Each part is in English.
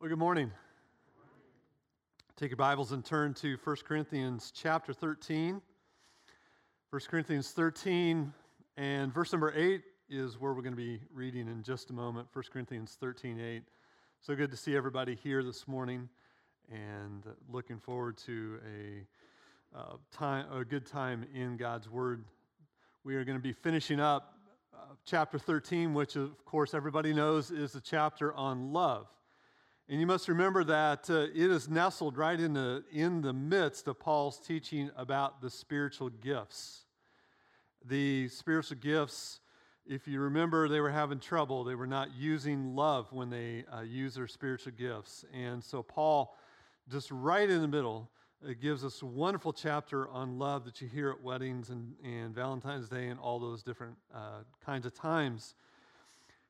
Well, good morning. Take your Bibles and turn to 1 Corinthians chapter 13. 1 Corinthians 13 and verse number 8 is where we're going to be reading in just a moment. 1 Corinthians 13 8. So good to see everybody here this morning and looking forward to a, uh, time, a good time in God's Word. We are going to be finishing up uh, chapter 13, which of course everybody knows is the chapter on love. And you must remember that uh, it is nestled right in the, in the midst of Paul's teaching about the spiritual gifts. The spiritual gifts, if you remember, they were having trouble. They were not using love when they uh, use their spiritual gifts. And so, Paul, just right in the middle, it gives us a wonderful chapter on love that you hear at weddings and, and Valentine's Day and all those different uh, kinds of times.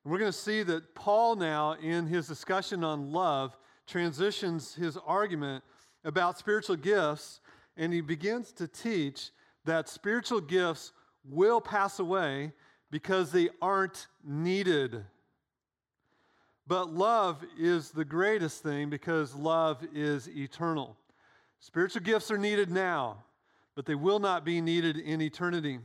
We're going to see that Paul now, in his discussion on love, transitions his argument about spiritual gifts, and he begins to teach that spiritual gifts will pass away because they aren't needed. But love is the greatest thing because love is eternal. Spiritual gifts are needed now, but they will not be needed in eternity.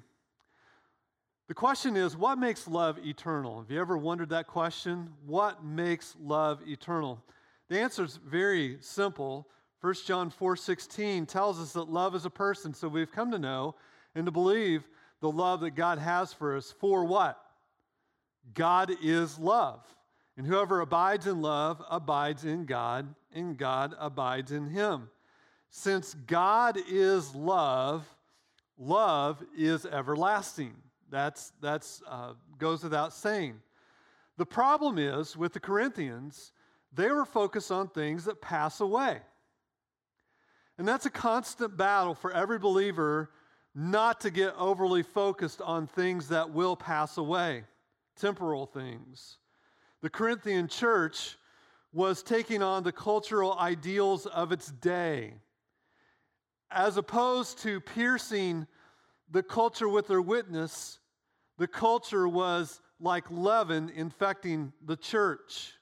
The question is, what makes love eternal? Have you ever wondered that question? What makes love eternal? The answer is very simple. 1 John 4:16 tells us that love is a person, so we've come to know and to believe the love that God has for us for what? God is love. And whoever abides in love abides in God, and God abides in him. Since God is love, love is everlasting. That's, that's uh, goes without saying. The problem is with the Corinthians, they were focused on things that pass away. And that's a constant battle for every believer not to get overly focused on things that will pass away, temporal things. The Corinthian church was taking on the cultural ideals of its day. As opposed to piercing the culture with their witness, the culture was like leaven infecting the church.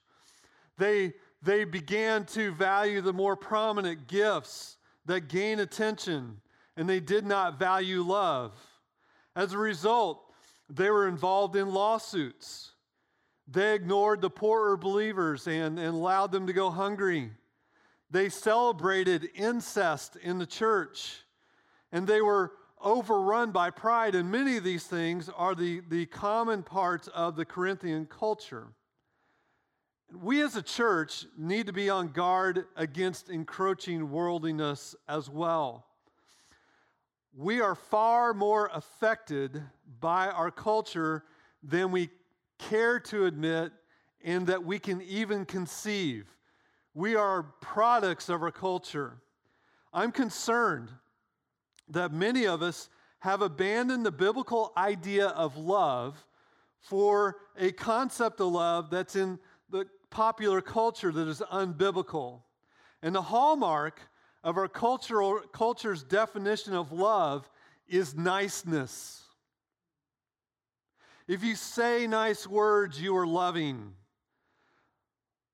They, they began to value the more prominent gifts that gain attention, and they did not value love. As a result, they were involved in lawsuits. They ignored the poorer believers and, and allowed them to go hungry. They celebrated incest in the church, and they were overrun by pride, and many of these things are the, the common parts of the Corinthian culture. We as a church need to be on guard against encroaching worldliness as well. We are far more affected by our culture than we care to admit and that we can even conceive. We are products of our culture. I'm concerned that many of us have abandoned the biblical idea of love for a concept of love that's in the popular culture that is unbiblical. And the hallmark of our cultural, culture's definition of love is niceness. If you say nice words, you are loving.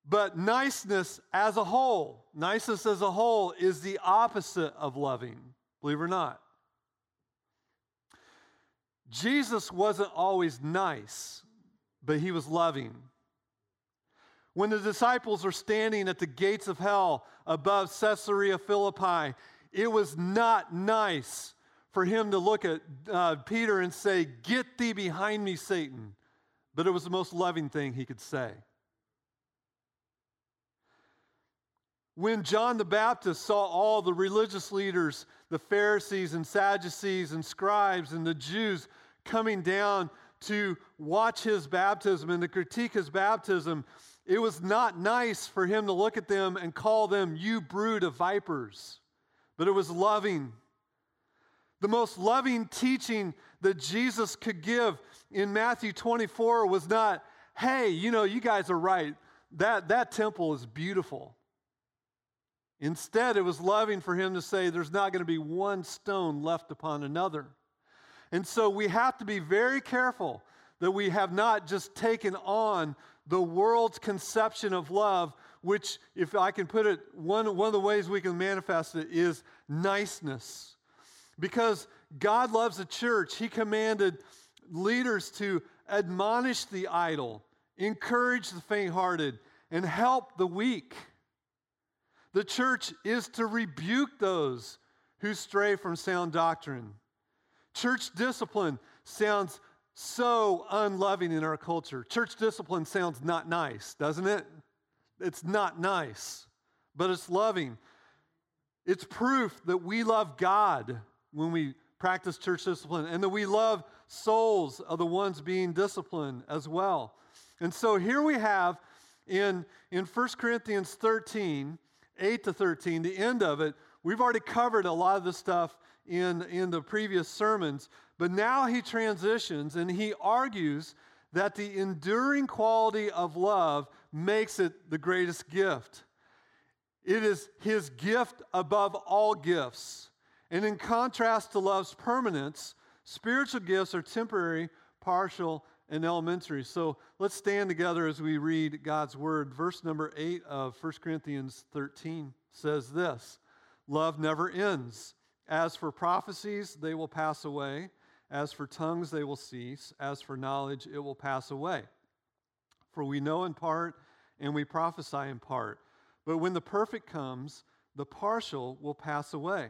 But niceness as a whole, niceness as a whole is the opposite of loving believe it or not. Jesus wasn't always nice, but he was loving. When the disciples were standing at the gates of hell above Caesarea Philippi, it was not nice for him to look at uh, Peter and say, Get thee behind me, Satan. But it was the most loving thing he could say. When John the Baptist saw all the religious leaders, the Pharisees and Sadducees and scribes and the Jews coming down to watch his baptism and to critique his baptism, it was not nice for him to look at them and call them, You brood of vipers. But it was loving. The most loving teaching that Jesus could give in Matthew 24 was not, Hey, you know, you guys are right. That, that temple is beautiful. Instead, it was loving for him to say, There's not going to be one stone left upon another. And so we have to be very careful that we have not just taken on the world's conception of love which, if I can put it, one, one of the ways we can manifest it is niceness. Because God loves the church, He commanded leaders to admonish the idle, encourage the faint hearted, and help the weak. The church is to rebuke those who stray from sound doctrine. Church discipline sounds so unloving in our culture. Church discipline sounds not nice, doesn't it? It's not nice, but it's loving. It's proof that we love God when we practice church discipline and that we love souls of the ones being disciplined as well. And so here we have in, in 1 Corinthians 13, 8 to 13, the end of it, we've already covered a lot of the stuff in, in the previous sermons, but now he transitions and he argues that the enduring quality of love makes it the greatest gift. It is his gift above all gifts. And in contrast to love's permanence, spiritual gifts are temporary, partial, and elementary. So let's stand together as we read God's word. Verse number 8 of 1 Corinthians 13 says this Love never ends. As for prophecies, they will pass away. As for tongues, they will cease. As for knowledge, it will pass away. For we know in part and we prophesy in part. But when the perfect comes, the partial will pass away.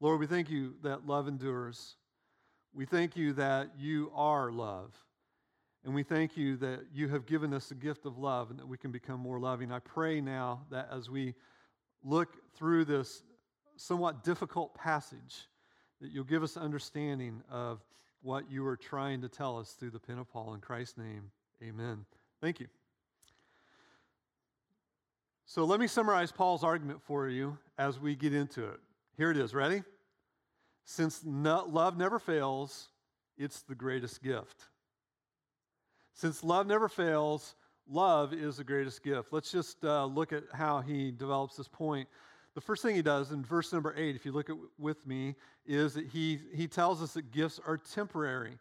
Lord, we thank you that love endures. We thank you that you are love. And we thank you that you have given us the gift of love and that we can become more loving. I pray now that as we look through this somewhat difficult passage, that you'll give us understanding of what you are trying to tell us through the pen of Paul. In Christ's name, amen. Thank you. So let me summarize Paul's argument for you as we get into it. Here it is. Ready? Since no, love never fails, it's the greatest gift. Since love never fails, love is the greatest gift. Let's just uh, look at how he develops this point. The first thing he does in verse number eight, if you look at with me, is that he, he tells us that gifts are temporary.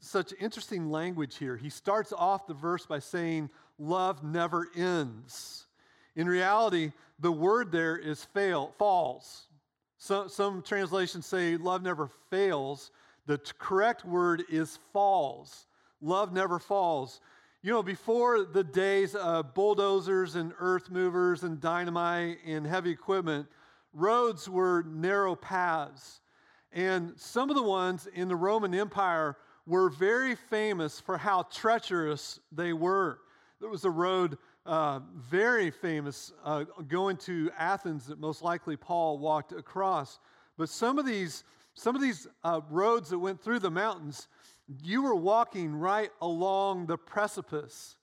Such interesting language here. He starts off the verse by saying, Love never ends. In reality, the word there is fail, falls. Some, some translations say love never fails. The t- correct word is falls. Love never falls. You know, before the days of bulldozers and earth movers and dynamite and heavy equipment, roads were narrow paths. And some of the ones in the Roman Empire were very famous for how treacherous they were. There was a road uh, very famous uh, going to Athens that most likely Paul walked across. But some of these, some of these uh, roads that went through the mountains, you were walking right along the precipice.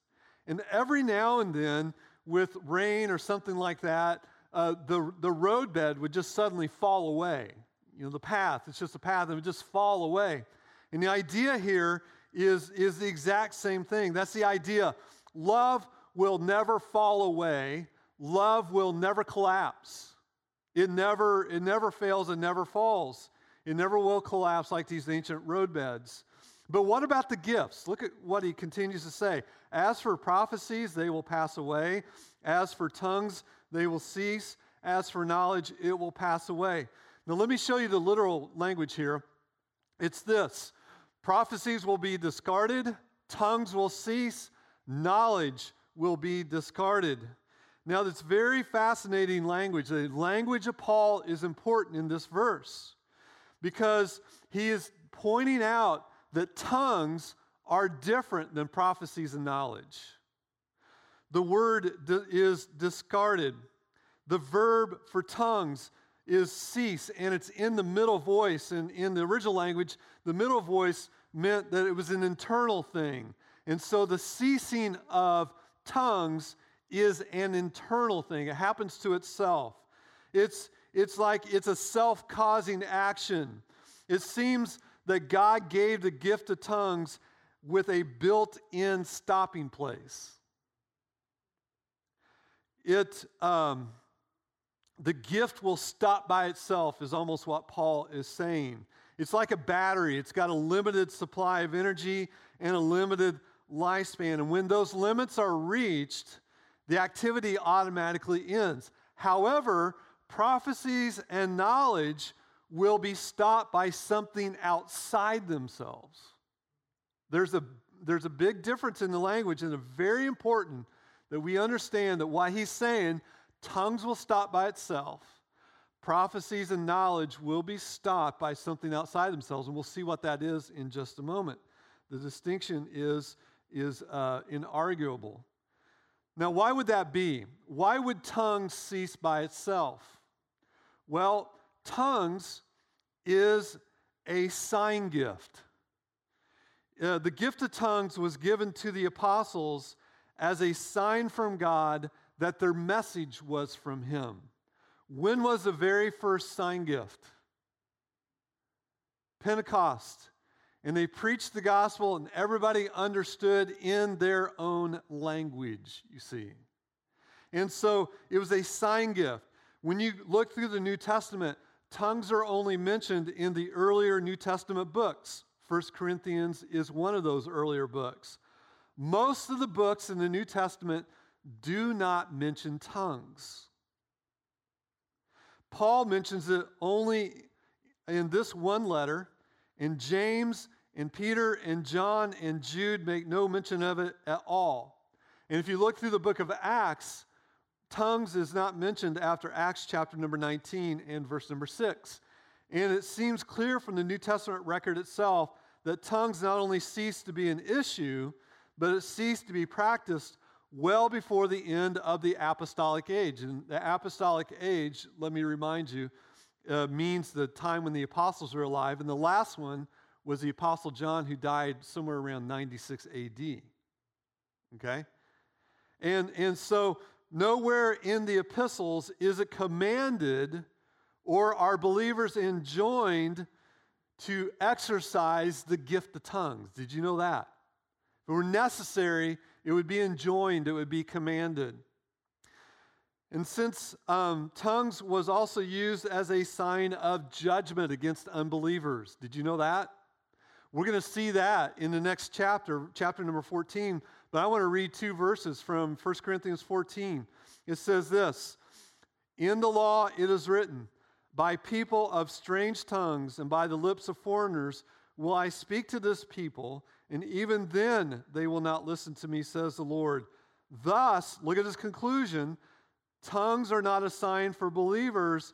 And every now and then, with rain or something like that, uh, the, the roadbed would just suddenly fall away. You know, the path, it's just a path, it would just fall away. And the idea here is, is the exact same thing. That's the idea. Love will never fall away. Love will never collapse. It never, it never fails and never falls. It never will collapse like these ancient roadbeds. But what about the gifts? Look at what he continues to say. As for prophecies, they will pass away. As for tongues, they will cease. As for knowledge, it will pass away. Now, let me show you the literal language here. It's this prophecies will be discarded, tongues will cease, knowledge will be discarded. Now, that's very fascinating language. The language of Paul is important in this verse because he is pointing out that tongues are different than prophecies and knowledge. The word is discarded. The verb for tongues is cease, and it's in the middle voice. And in the original language, the middle voice meant that it was an internal thing. And so the ceasing of tongues is an internal thing, it happens to itself. It's, it's like it's a self causing action. It seems that God gave the gift of tongues with a built in stopping place. It, um, the gift will stop by itself, is almost what Paul is saying. It's like a battery, it's got a limited supply of energy and a limited lifespan. And when those limits are reached, the activity automatically ends. However, prophecies and knowledge will be stopped by something outside themselves. There's a, there's a big difference in the language, and it's very important that we understand that what he's saying, tongues will stop by itself. Prophecies and knowledge will be stopped by something outside themselves, and we'll see what that is in just a moment. The distinction is, is uh, inarguable. Now, why would that be? Why would tongues cease by itself? Well, tongues is a sign gift. Uh, the gift of tongues was given to the apostles as a sign from God that their message was from Him. When was the very first sign gift? Pentecost. And they preached the gospel, and everybody understood in their own language, you see. And so it was a sign gift. When you look through the New Testament, tongues are only mentioned in the earlier New Testament books. First Corinthians is one of those earlier books. Most of the books in the New Testament do not mention tongues. Paul mentions it only in this one letter, and James and Peter and John and Jude make no mention of it at all. And if you look through the book of Acts, tongues is not mentioned after Acts chapter number 19 and verse number 6. And it seems clear from the New Testament record itself that tongues not only ceased to be an issue, but it ceased to be practiced well before the end of the apostolic age. And the apostolic age, let me remind you, uh, means the time when the apostles were alive. And the last one was the apostle John, who died somewhere around 96 AD. Okay? And, and so, nowhere in the epistles is it commanded or are believers enjoined to exercise the gift of tongues. Did you know that? If it were necessary, it would be enjoined, it would be commanded. And since um, tongues was also used as a sign of judgment against unbelievers, did you know that? We're going to see that in the next chapter, chapter number 14. But I want to read two verses from 1 Corinthians 14. It says this In the law it is written, By people of strange tongues and by the lips of foreigners will I speak to this people, and even then they will not listen to me, says the Lord. Thus, look at his conclusion tongues are not a sign for believers,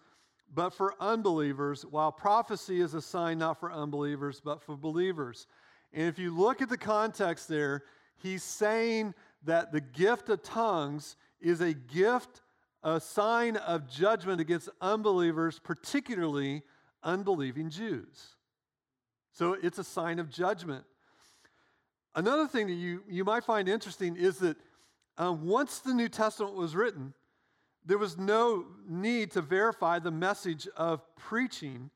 but for unbelievers, while prophecy is a sign not for unbelievers, but for believers. And if you look at the context there, he's saying that the gift of tongues is a gift, a sign of judgment against unbelievers, particularly unbelieving Jews. So it's a sign of judgment. Another thing that you, you might find interesting is that um, once the New Testament was written, there was no need to verify the message of preaching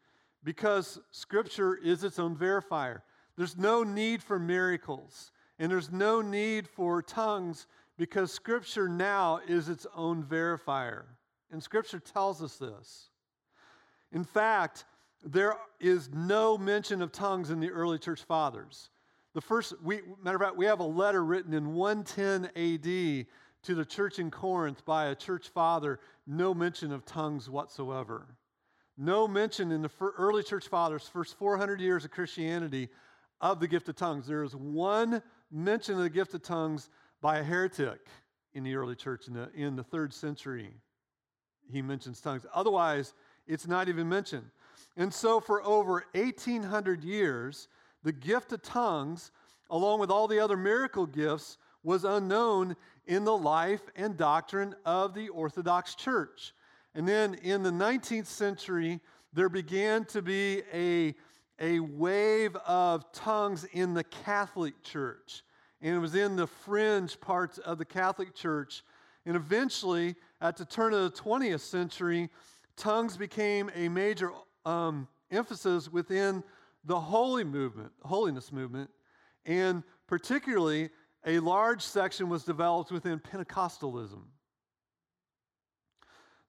because Scripture is its own verifier. There's no need for miracles, and there's no need for tongues because Scripture now is its own verifier. And Scripture tells us this. In fact, there is no mention of tongues in the early church fathers. The first, we, matter of fact, we have a letter written in 110 AD to the church in Corinth by a church father, no mention of tongues whatsoever. No mention in the early church fathers, first 400 years of Christianity, of the gift of tongues. There is one mention of the gift of tongues by a heretic in the early church in the, in the third century. He mentions tongues. Otherwise, it's not even mentioned. And so, for over 1,800 years, the gift of tongues, along with all the other miracle gifts, was unknown in the life and doctrine of the Orthodox Church. And then in the 19th century, there began to be a, a wave of tongues in the Catholic Church. And it was in the fringe parts of the Catholic Church. And eventually, at the turn of the 20th century, tongues became a major um, emphasis within the holy movement, holiness movement, and particularly a large section was developed within Pentecostalism.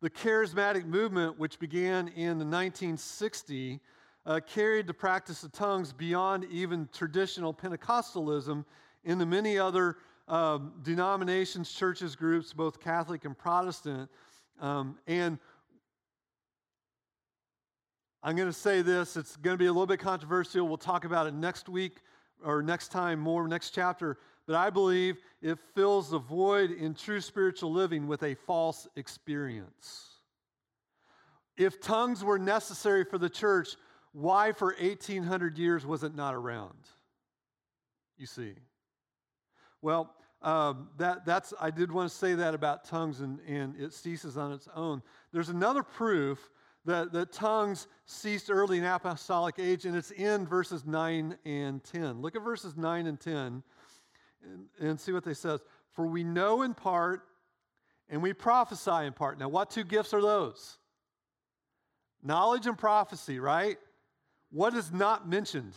The charismatic movement, which began in 1960, uh, carried the practice of tongues beyond even traditional Pentecostalism into many other um, denominations, churches, groups, both Catholic and Protestant. Um, and I'm going to say this, it's going to be a little bit controversial. We'll talk about it next week or next time more, next chapter. But I believe it fills the void in true spiritual living with a false experience. If tongues were necessary for the church, why for 1800 years was it not around? You see. Well, um, that, that's, I did want to say that about tongues, and, and it ceases on its own. There's another proof that, that tongues ceased early in apostolic age, and it's in verses 9 and 10. Look at verses 9 and 10 and, and see what they says. For we know in part, and we prophesy in part. Now, what two gifts are those? Knowledge and prophecy, right? What is not mentioned?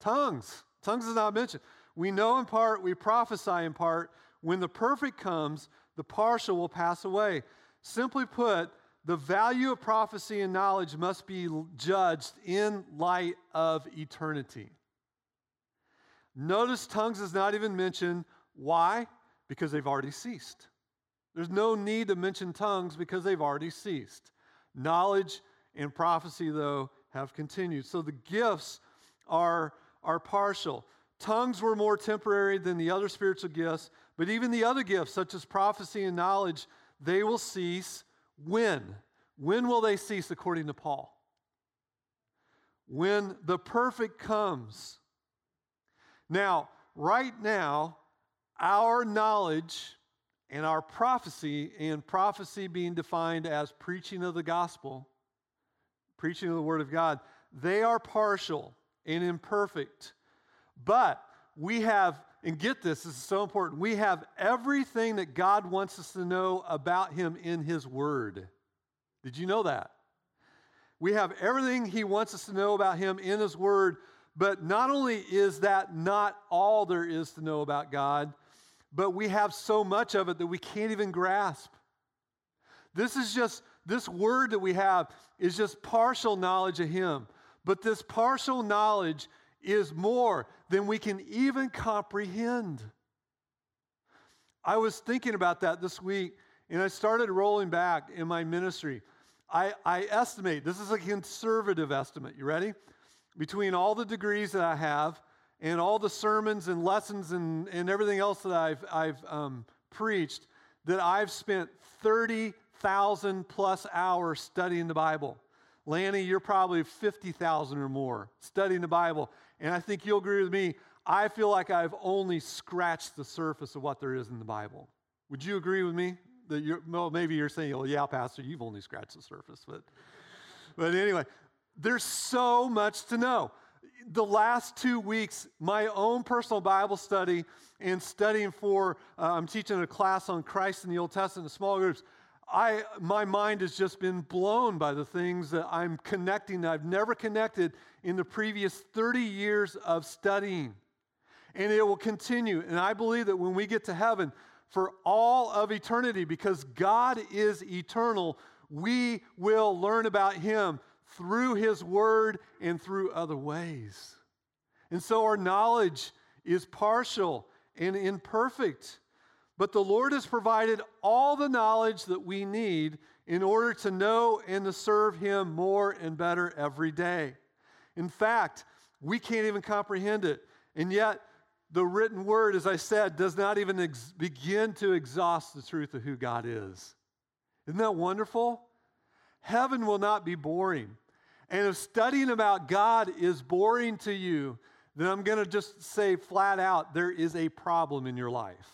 Tongues. Tongues is not mentioned. We know in part, we prophesy in part. When the perfect comes, the partial will pass away. Simply put, the value of prophecy and knowledge must be judged in light of eternity. Notice tongues is not even mentioned. Why? Because they've already ceased. There's no need to mention tongues because they've already ceased. Knowledge and prophecy, though, have continued. So the gifts are, are partial. Tongues were more temporary than the other spiritual gifts, but even the other gifts, such as prophecy and knowledge, they will cease when? When will they cease, according to Paul? When the perfect comes. Now, right now, our knowledge and our prophecy, and prophecy being defined as preaching of the gospel, preaching of the word of God, they are partial and imperfect. But we have, and get this, this is so important, we have everything that God wants us to know about Him in His Word. Did you know that? We have everything He wants us to know about Him in His Word, but not only is that not all there is to know about God, but we have so much of it that we can't even grasp. This is just, this word that we have is just partial knowledge of Him. But this partial knowledge is more than we can even comprehend. I was thinking about that this week, and I started rolling back in my ministry. I, I estimate, this is a conservative estimate, you ready? Between all the degrees that I have and all the sermons and lessons and, and everything else that I've, I've um, preached, that I've spent 30,000 plus hours studying the Bible. Lanny, you're probably 50,000 or more studying the Bible. And I think you'll agree with me. I feel like I've only scratched the surface of what there is in the Bible. Would you agree with me? That you're, well, maybe you're saying, well, yeah, Pastor, you've only scratched the surface. But, but anyway, there's so much to know. The last two weeks, my own personal Bible study and studying for, uh, I'm teaching a class on Christ in the Old Testament in small groups. I, my mind has just been blown by the things that I'm connecting that I've never connected in the previous 30 years of studying. And it will continue. And I believe that when we get to heaven, for all of eternity, because God is eternal, we will learn about Him through His Word and through other ways. And so our knowledge is partial and imperfect. But the Lord has provided all the knowledge that we need in order to know and to serve Him more and better every day. In fact, we can't even comprehend it. And yet, the written word, as I said, does not even ex- begin to exhaust the truth of who God is. Isn't that wonderful? Heaven will not be boring. And if studying about God is boring to you, then I'm going to just say flat out there is a problem in your life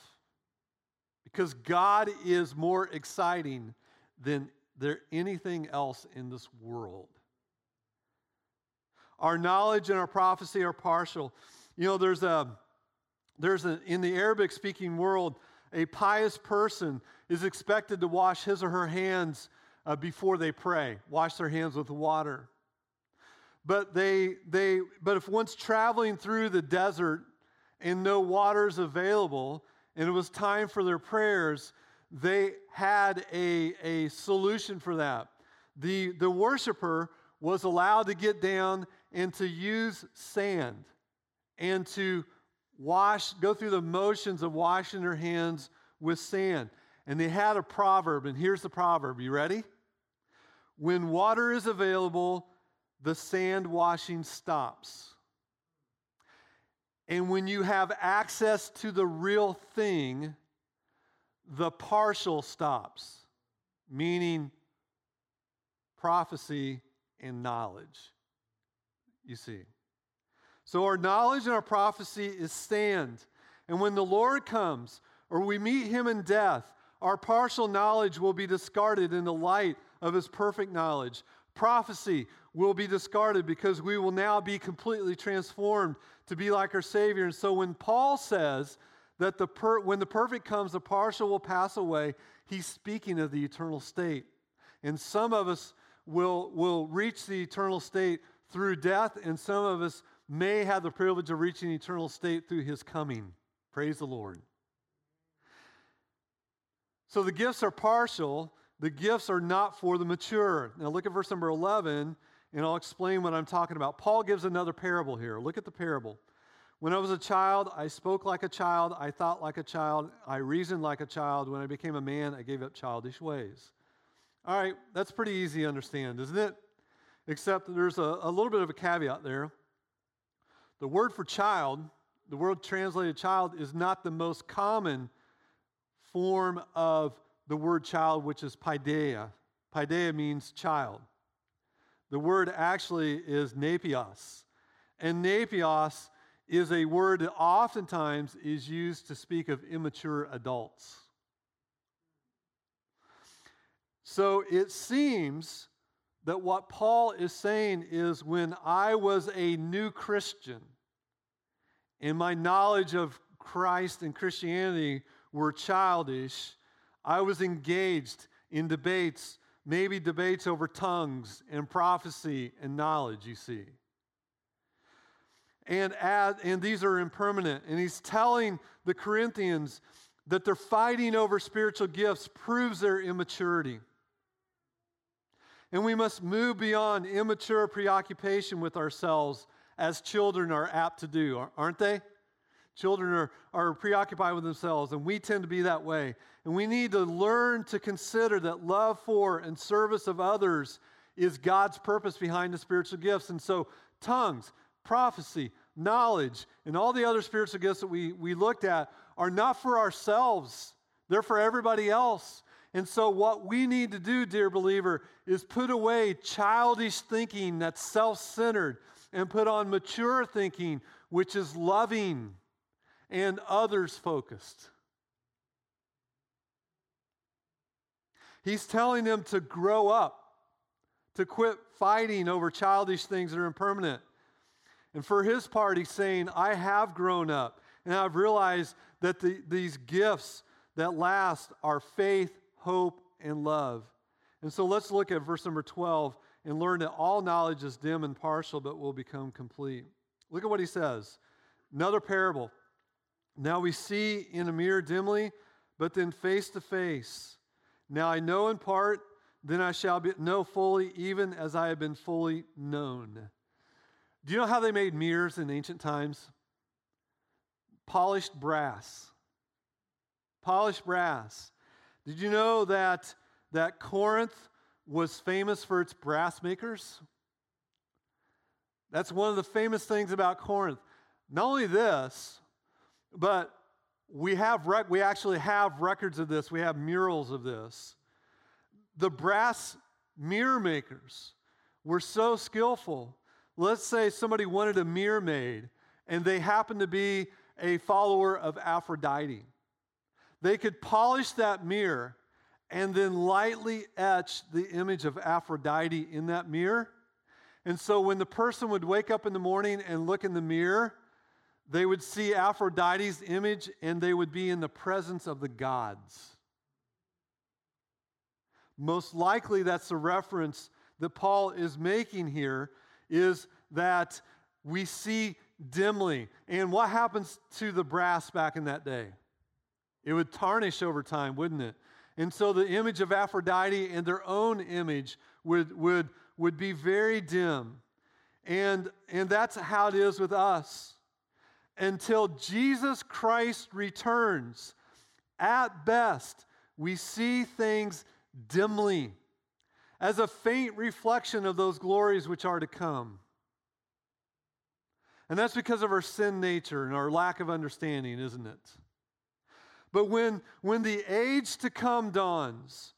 because God is more exciting than there anything else in this world. Our knowledge and our prophecy are partial. You know, there's a there's a in the Arabic speaking world, a pious person is expected to wash his or her hands uh, before they pray, wash their hands with water. But they, they, but if once traveling through the desert and no water is available, and it was time for their prayers, they had a, a solution for that. The, the worshiper was allowed to get down and to use sand and to wash, go through the motions of washing their hands with sand. And they had a proverb, and here's the proverb. You ready? When water is available, the sand washing stops. And when you have access to the real thing, the partial stops, meaning prophecy and knowledge. You see. So our knowledge and our prophecy is sand. And when the Lord comes, or we meet him in death, our partial knowledge will be discarded in the light of his perfect knowledge. Prophecy will be discarded because we will now be completely transformed to be like our Savior. And so when Paul says that the per- when the perfect comes, the partial will pass away, he's speaking of the eternal state. And some of us will, will reach the eternal state through death, and some of us may have the privilege of reaching eternal state through his coming. Praise the Lord. So the gifts are partial, the gifts are not for the mature. Now look at verse number 11 and I'll explain what I'm talking about. Paul gives another parable here. Look at the parable. When I was a child, I spoke like a child, I thought like a child, I reasoned like a child. When I became a man, I gave up childish ways. All right, that's pretty easy to understand, isn't it? Except there's a, a little bit of a caveat there. The word for child, the word translated child, is not the most common form of the word child, which is paideia. Paideia means child. The word actually is nepios. And nepios is a word that oftentimes is used to speak of immature adults. So it seems that what Paul is saying is when I was a new Christian and my knowledge of Christ and Christianity were childish, I was engaged in debates maybe debates over tongues and prophecy and knowledge, you see. And, and these are impermanent. And he's telling the Corinthians that they're fighting over spiritual gifts proves their immaturity. And we must move beyond immature preoccupation with ourselves as children are apt to do, aren't they? Children are, are preoccupied with themselves, and we tend to be that way. And we need to learn to consider that love for and service of others is God's purpose behind the spiritual gifts. And so, tongues, prophecy, knowledge, and all the other spiritual gifts that we, we looked at are not for ourselves, they're for everybody else. And so, what we need to do, dear believer, is put away childish thinking that's self centered and put on mature thinking, which is loving and others focused. He's telling them to grow up, to quit fighting over childish things that are impermanent. And for his part, he's saying, I have grown up, and I've realized that the, these gifts that last are faith, hope, and love. And so let's look at verse number 12 and learn that all knowledge is dim and partial, but will become complete. Look at what he says. Another parable. Now we see in a mirror dimly, but then face to face. Now I know in part, then I shall be, know fully, even as I have been fully known. Do you know how they made mirrors in ancient times? Polished brass. Polished brass. Did you know that, that Corinth was famous for its brass makers? That's one of the famous things about Corinth. Not only this, but we have rec- we actually have records of this. We have murals of this. The brass mirror makers were so skillful. Let's say somebody wanted a mirror made and they happened to be a follower of Aphrodite. They could polish that mirror and then lightly etch the image of Aphrodite in that mirror. And so when the person would wake up in the morning and look in the mirror, they would see Aphrodite's image and they would be in the presence of the gods. most likely that's the reference that Paul is making here, is that we see dimly. And what happens to the brass back in that day? It would tarnish over time, wouldn't it? And so the image of Aphrodite and their own image would, would, would be very dim. And, and that's how it is with us. Until Jesus Christ returns, at best, we see things dimly as a faint reflection of those glories which are to come. And that's because of our sin nature and our lack of understanding, isn't it? But when, when the age to come dawns,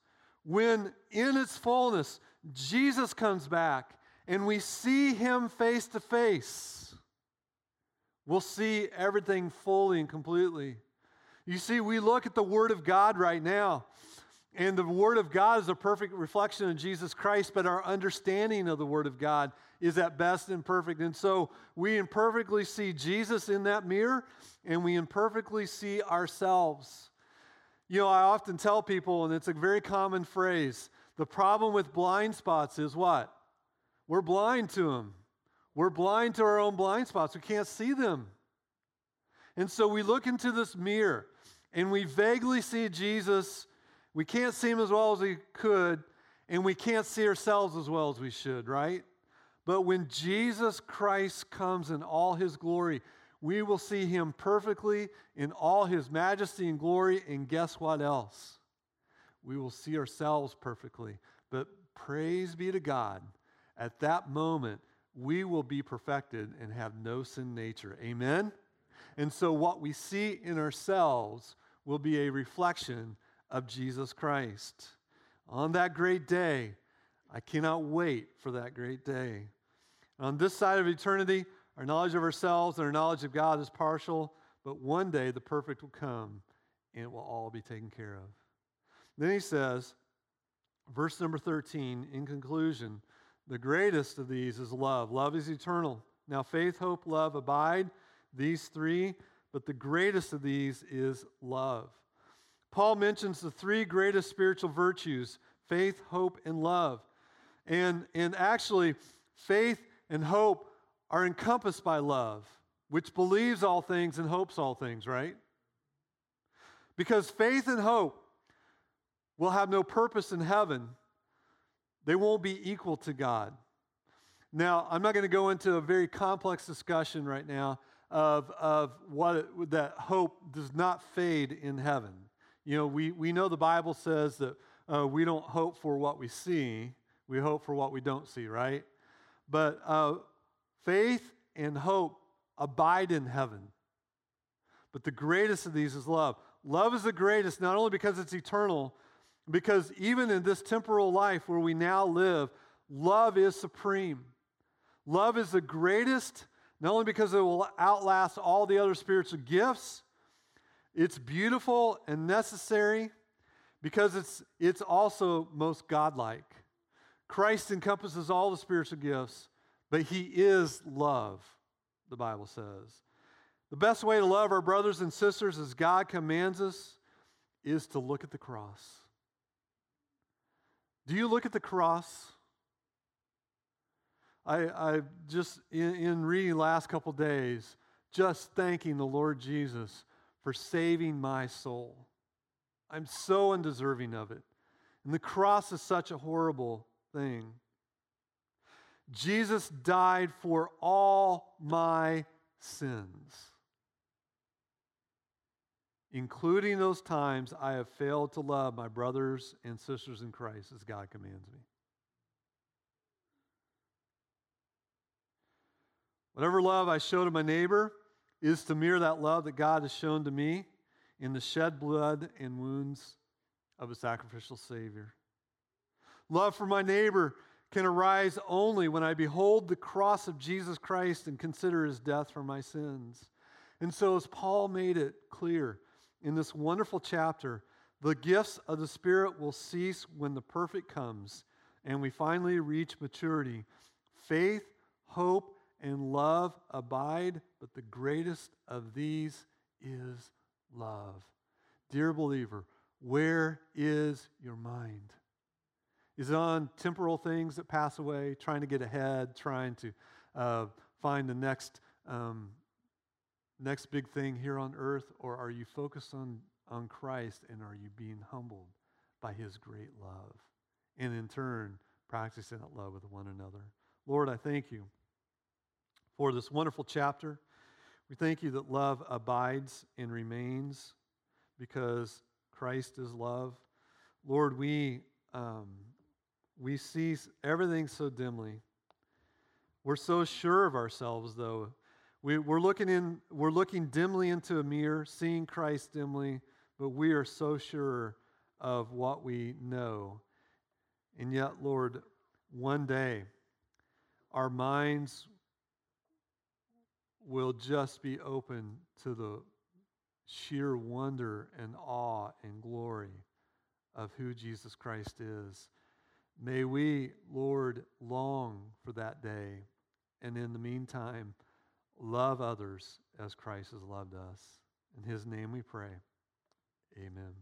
when in its fullness Jesus comes back and we see him face to face, we'll see everything fully and completely. You see, we look at the Word of God right now, and the Word of God is a perfect reflection of Jesus Christ, but our understanding of the Word of God is at best imperfect. And so we imperfectly see Jesus in that mirror, and we imperfectly see ourselves. You know, I often tell people, and it's a very common phrase the problem with blind spots is what? We're blind to them. We're blind to our own blind spots. We can't see them. And so we look into this mirror and we vaguely see Jesus. We can't see him as well as we could, and we can't see ourselves as well as we should, right? But when Jesus Christ comes in all his glory, we will see him perfectly in all his majesty and glory. And guess what else? We will see ourselves perfectly. But praise be to God, at that moment, we will be perfected and have no sin nature. Amen? And so, what we see in ourselves will be a reflection of Jesus Christ. On that great day, I cannot wait for that great day. On this side of eternity, our knowledge of ourselves and our knowledge of God is partial, but one day the perfect will come and it will all be taken care of. Then he says, verse number 13, in conclusion, the greatest of these is love. Love is eternal. Now, faith, hope, love abide, these three, but the greatest of these is love. Paul mentions the three greatest spiritual virtues faith, hope, and love. And, and actually, faith and hope are encompassed by love, which believes all things and hopes all things, right? Because faith and hope will have no purpose in heaven, they won't be equal to God. Now, I'm not going to go into a very complex discussion right now of, of what that hope does not fade in heaven. You know, we, we know the Bible says that uh, we don't hope for what we see, we hope for what we don't see, right? But uh, faith and hope abide in heaven. But the greatest of these is love. Love is the greatest, not only because it's eternal, because even in this temporal life where we now live, love is supreme. Love is the greatest, not only because it will outlast all the other spiritual gifts, it's beautiful and necessary because it's, it's also most godlike. Christ encompasses all the spiritual gifts, but he is love, the Bible says. The best way to love our brothers and sisters as God commands us is to look at the cross. Do you look at the cross? I, I just, in, in reading last couple days, just thanking the Lord Jesus for saving my soul. I'm so undeserving of it. And the cross is such a horrible thing. Jesus died for all my sins, including those times I have failed to love my brothers and sisters in Christ as God commands me. Whatever love I show to my neighbor is to mirror that love that God has shown to me in the shed blood and wounds of a sacrificial Savior. Love for my neighbor can arise only when I behold the cross of Jesus Christ and consider his death for my sins. And so, as Paul made it clear in this wonderful chapter, the gifts of the Spirit will cease when the perfect comes and we finally reach maturity. Faith, hope, and love abide, but the greatest of these is love. Dear believer, where is your mind? Is it on temporal things that pass away, trying to get ahead, trying to uh, find the next, um, next big thing here on earth? Or are you focused on, on Christ and are you being humbled by his great love? And in turn, practicing that love with one another. Lord, I thank you for this wonderful chapter. We thank you that love abides and remains because Christ is love. Lord, we, um, we see everything so dimly. We're so sure of ourselves, though. We, we're, looking in, we're looking dimly into a mirror, seeing Christ dimly, but we are so sure of what we know. And yet, Lord, one day our minds will just be open to the sheer wonder and awe and glory of who Jesus Christ is. May we, Lord, long for that day. And in the meantime, love others as Christ has loved us. In his name we pray. Amen.